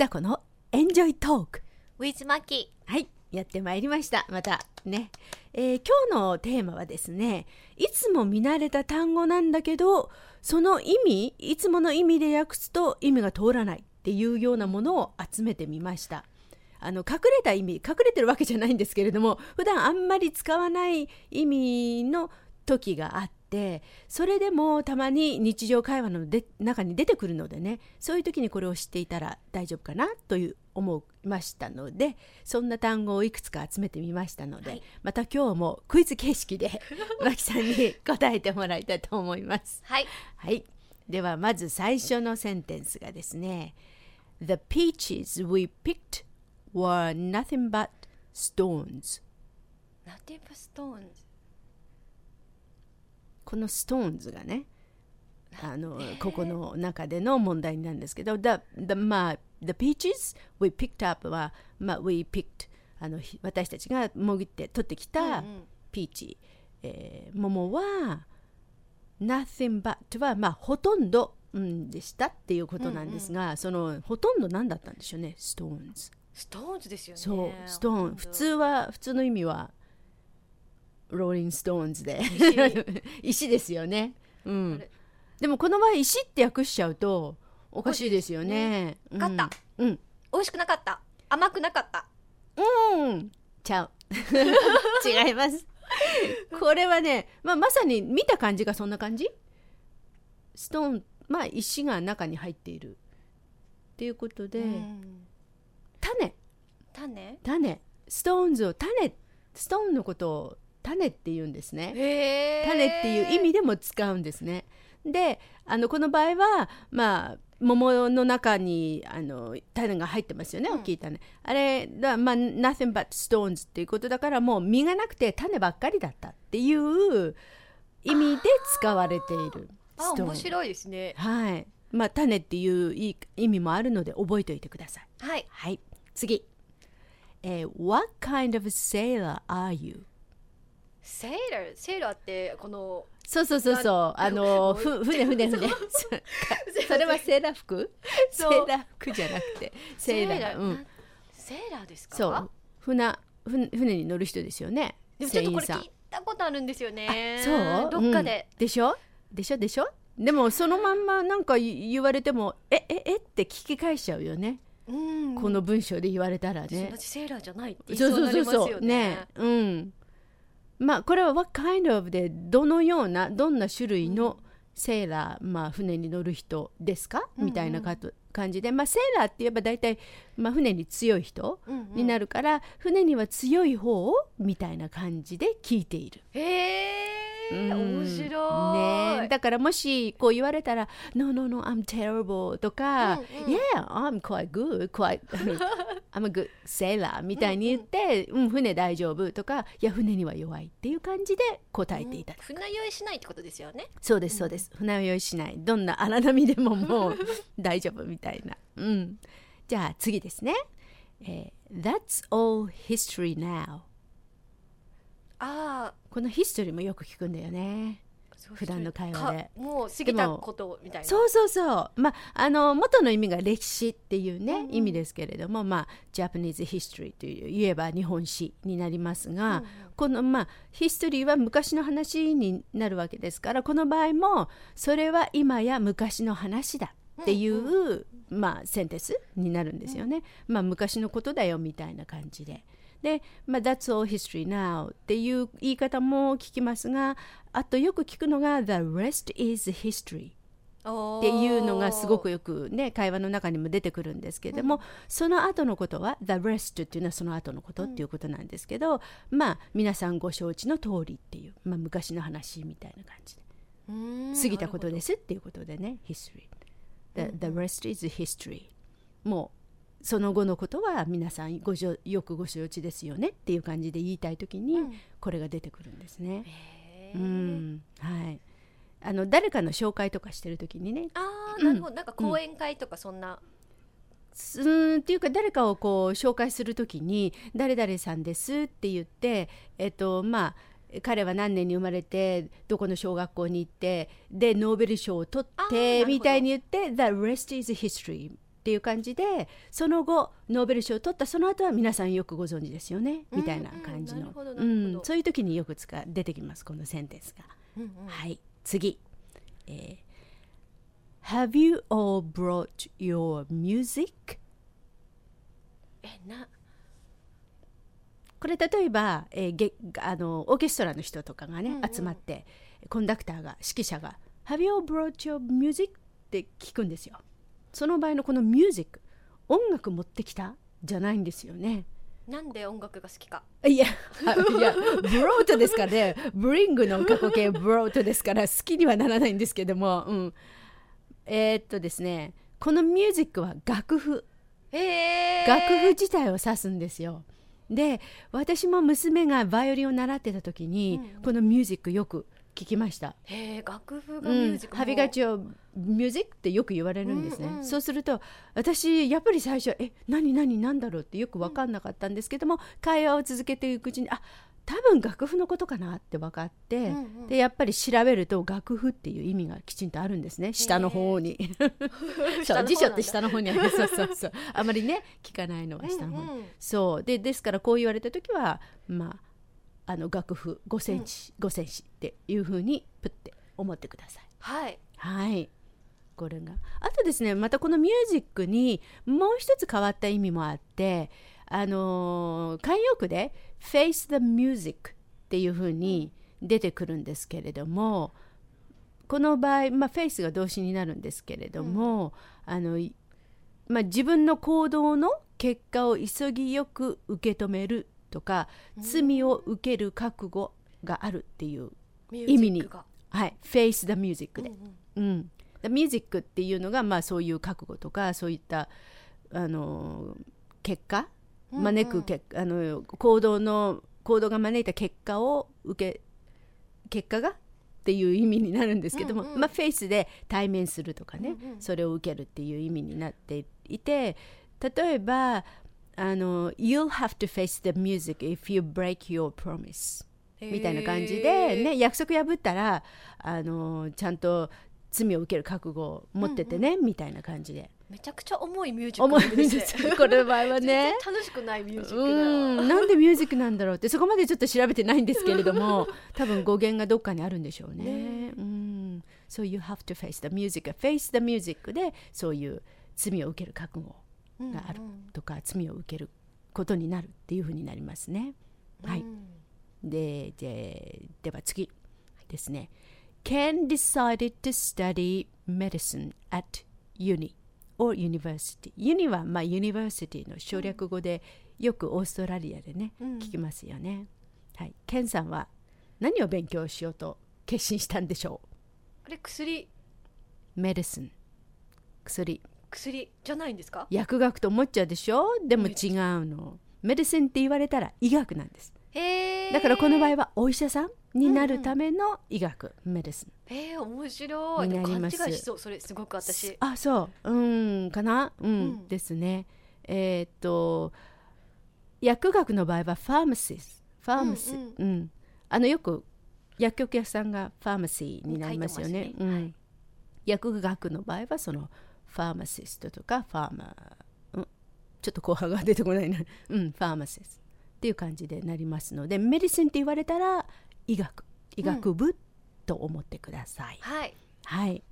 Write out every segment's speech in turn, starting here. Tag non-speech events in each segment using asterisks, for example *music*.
久子のエンジョイトークウィズマキはいやってまいりました。またね、えー今日のテーマはですねいつも見慣れた単語なんだけどその意味いつもの意味で訳すと意味が通らないっていうようなものを集めてみました。あの隠れた意味隠れてるわけじゃないんですけれども普段あんまり使わない意味の時があってそれでもたまに日常会話ので中に出てくるのでねそういう時にこれを知っていたら大丈夫かなという思いましたのでそんな単語をいくつか集めてみましたので、はいまた今日もクイズ形式で *laughs* 脇さんに答えてもらいたいと思います。はいはい。ではまず最初のセンテンスがですね。The peaches we picked were nothing but stones. ナティブストーンズがね、あの、ここの中での問題なんですけど、the, the, まあ、the peaches we picked up は、まあ、we picked あのひ私たちがもぎって取ってきたうんうん。 peach、えー桃は nothing but はまあほとんど、うん、でしたっていうことなんですが、そのほとんど何だったんでしょうね stones ストーンズですよね。そう stone。普通は普通の意味はローリングストーンズで。石。ですよね、うん。でもこの場合石って訳しちゃうとおかしいですよね。わかったうん、うん。美味しくなかった。甘くなかった。うん、ちゃう。*laughs* 違います。これはね、まあ、まさに見た感じがそんな感じ？ストーンまあ石が中に入っている。っていうことで、うん。種。種？種。ストーンズを種。ストーンのことを種って言うんですね。種っていう意味でも使うんですね。であのこの場合はまあ桃の中にあの種が入ってますよね、うん。大きい種。あれだまあ nothing but stones っていうことだからもう実がなくて種ばっかりだったっていう意味で使われているあ面白いですね。はい。まあ種っていういい意味もあるので覚えておいてください。はい。はい。次、えー What kind of sailor are you? セーラーセーラーってこのそうそうそうそう。あのふ *laughs* 船船船そ *laughs* それはセーラー服？セーラー服じゃなくてセーラー。うん。なセーラーですか？そう。船船船に乗る人ですよね。でもちょっとこれ聞いたことあるんですよね。そう？どっかで、うん。でしょ？でしょ？でしょ？でもそのまんまなんか言言われてもえええ？って聞き返しちゃうよね、うん。この文章で言われたら私ねセーラーじゃないって言いそそううになりますそうそうそうよねね。うんまあこれは What kind of でどのようなどんな種類のセーラー、まあ、船に乗る人ですか、みたいなかと感じで、まあ、セーラーって言えば大体、まあ、船に強い人になるから、船には強い方みたいな感じで聞いている。うん面白い。ね。えだからもしこう言われたら「No, no, no, I'm terrible」とか「うんうん Yeah, I'm quite good, quite I'm a good sailor」みたいに言って「うん、船大丈夫」とか「いや船には弱い」っていう感じで答えていた。だく、船酔いしないってことですよね。そうですそうです、船酔いしない。どんな荒波でももう *laughs* 大丈夫みたいな、うん、じゃあ次ですね、えー That's all history now あこのヒストリーもよく聞くんだよね普段の会話でかもう過ぎたことみたいなそうそうそう。まあ、あの、元の意味が歴史っていうね、うんうん意味ですけれども、まあ、Japanese history という言えば日本史になりますが、うんうんこの、まあ、ヒストリーは昔の話になるわけですから、この場合も、それは今や昔の話だっていう、まあ、センテンスになるんですよね。まあ、昔のことだよみたいな感じで。で、まあ、That's all history now っていう言い方も聞きますが、あとよく聞くのが The rest is history。っっていうのがすごくよくね会話の中にも出てくるんですけれども、その後のことは the rest っていうのはその後のことっていうことなんですけど、まあ皆さんご承知の通りっていう、まあ、昔の話みたいな感じで。過ぎたことですっていうことでね history the, the rest is history もうその後のことは皆さんごじょよくご承知ですよねっていう感じで言いたい時にうん。これが出てくるんですね。へうーん。はい、あの誰かの紹介とかしてる時にね。ああなるほど。なんか講演会とかそんな。すーん。っていうか誰かをこう紹介するときに「誰々さんです」って言ってえっとまあ彼は何年に生まれてどこの小学校に行ってでノーベル賞を取ってみたいに言って「The rest is history」っていう感じでその後ノーベル賞を取ったその後は皆さんよくご存知ですよねみたいな感じの、そういう時によく使う出てきますこのセンテンスが。うんうんはい次、えー Have you all brought your music? えなこれ例えば、えーげあのオーケストラの人とかがね、うんうん集まってコンダクターが指揮者が「Have you all brought your music?」って聞くんですよ。その場合のこのミュージック音楽持ってきたじゃないんですよね。なんで音楽が好きかいや、あいや、ブロートですからね、ブリングの過去形ブロートですから、好きにはならないんですけども、うん。えーっとですね、このミュージックは楽譜、へえ楽譜自体を指すんですよ。で、私も娘がバイオリンを習ってた時に、うんこのミュージックよく聞きました。へえ楽譜がうん。ミュージック、ハビガチオミュージックってよく言われるんですね、うんうん。そうすると私やっぱり最初え何何何だろうってよく分かんなかったんですけども、会話を続けていくうちにあ多分楽譜のことかなって分かって、うんうん。でやっぱり調べると楽譜っていう意味がきちんとあるんですね。下の方に。*laughs* そう辞書って下の方にあるそうそうそう。あまりね聞かないのは下の方に、うんうん。そう。でですからこう言われた時はまああの楽譜5センチ、5センチっていうふうにプって思ってください。はい。はい。これが。あとですねまたこのミュージックにもう一つ変わった意味もあってあのー慣用句で「face the music」っていうふうに出てくるんですけれどもこの場合、まあ、フェイスが動詞になるんですけれども、あのいまあ、自分の行動の結果を急ぎよく受け止めるとか、罪を受ける覚悟があるっていう、ミ意味にはい、face the music で。うん、うん。うん、だミュージックっていうのが、まあ、そういう覚悟とかそういったあの結果うん招くけ、あの行動の行動が招いた結果を受け結果がっていう意味になるんですけども、うんうん。まあ、フェイスで対面するとかね、うんうん。それを受けるっていう意味になっていて例えばあの「You'll have to face the music if you break your promise」みたいな感じで、ね、約束破ったらあのちゃんと罪を受ける覚悟を持っててね、みたいな感じで。めちゃくちゃ重いミュージックですね。これの場合はね。楽しくないミュージックん。なんでミュージックなんだろうってそこまでちょっと調べてないんですけれども *laughs* 多分語源がどっかにあるんでしょうね。ね。うん、so you have to face the music. Face the music でそういう罪を受ける覚悟があるうんうんとか、罪を受けることになるっていうふうになりますね。はい、うんでででは次ですね。Ken decided to study medicine at uni or university. uni はまあ university の省略語でよくオーストラリアでね、うん聞きますよね。はい、ケンさんは何を勉強しようと決心したんでしょこれ薬う ?medicine 薬薬じゃないんですか？薬学と思っちゃうでしょ？でも違うの。メディシンって言われたら医学なんです。へえだからこの場合はお医者さんになるための医学、メディシン。えー、面白い。になります。勘違いしそうそれすごく私。あそう。うんかな？うん、うん。ですね。えーっと薬学の場合はファーマシス。ファーマシー、うんあのよく薬局屋さんがファーマシーになりますよね。ね。うん。はい。薬学の場合はそのファーマシストとかファーマ、うん、ちょっと後半が出てこないな、*laughs* うん、ファーマシストっていう感じでなりますのでメディシンって言われたら医学医学部と思ってください、はい。はい。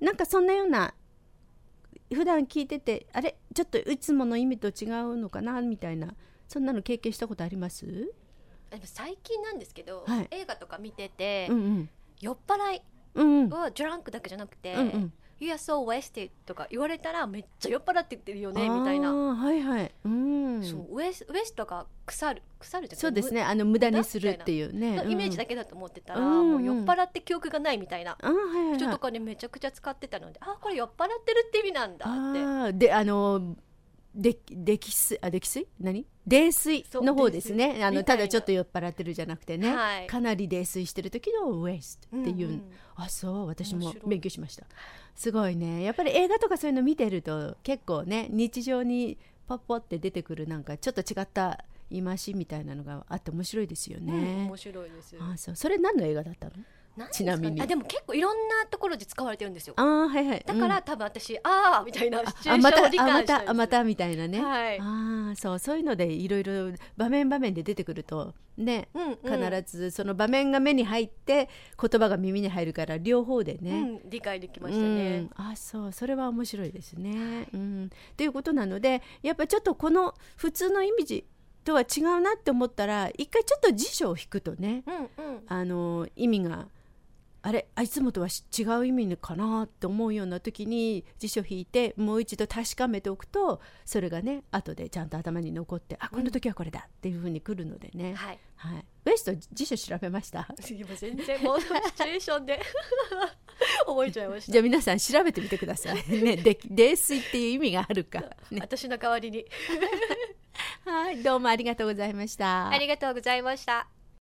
なんかそんなような普段聞いててあれ？ちょっといつもの意味と違うのかな？みたいなそんなの経験したことあります？でも最近なんですけど、はい。映画とか見てて、うんうん。酔っ払いうんうん。はドランクだけじゃなくて、うんうん。You are so wasted とか言われたらめっちゃ酔っ払ってってるよねみたいあな、ーはいはい。うん。そうウエスウエストが腐る腐るじゃそうですね。あの無駄にするっていうね。のイメージだけ。けだと思ってたら、うんもう酔っ払って記憶がないみたいな。人とかねめちゃくちゃ使ってたのであこれ酔っ払ってるって意味なんだってであので溺水あ溺水？何？泥酔そうの方ですね。あのただちょっと酔っ払ってるじゃなくてね、はい。かなり泥酔してる時のウェストっていう、うんうんあそう。私も勉強しました。すごいね。やっぱり映画とかそういうの見てると結構ね日常にポッポって出てくるなんかちょっと違った言い回しみたいなのがあって面白いですようんね面、白いです。あそう。それ何の映画だったの？ちなみに。あでも結構いろんなところで使われてるんですよ。あーはいはい。だから、うん。多分私ああみたいなシチュエあまたーションを理解したたあまたみたいなね、はい。ああそうそういうのでいろいろ場面場面で出てくるとねうんうん。必ずその場面が目に入って言葉が耳に入るから両方でね、うん、理解できましたね、うん、あそうそれは面白いですね。うん、ということなのでやっぱりちょっとこの普通のイメージとは違うなって思ったら一回ちょっと辞書を引くとねうんうん。あの意味があれあいつもとはし違う意味かなって思うような時に辞書引いてもう一度確かめておくとそれがね後でちゃんと頭に残ってあこの時はこれだっていうふうに来るのでね、はい。はい、ベスト辞書調べました？*laughs* 今全然もうシチュエーションで *laughs* 覚えちゃいました。じゃあ皆さん調べてみてくださいね。*laughs* で泥酔っていう意味があるか、ね、私の代わりに。はい。どうもありがとうございました。ありがとうございました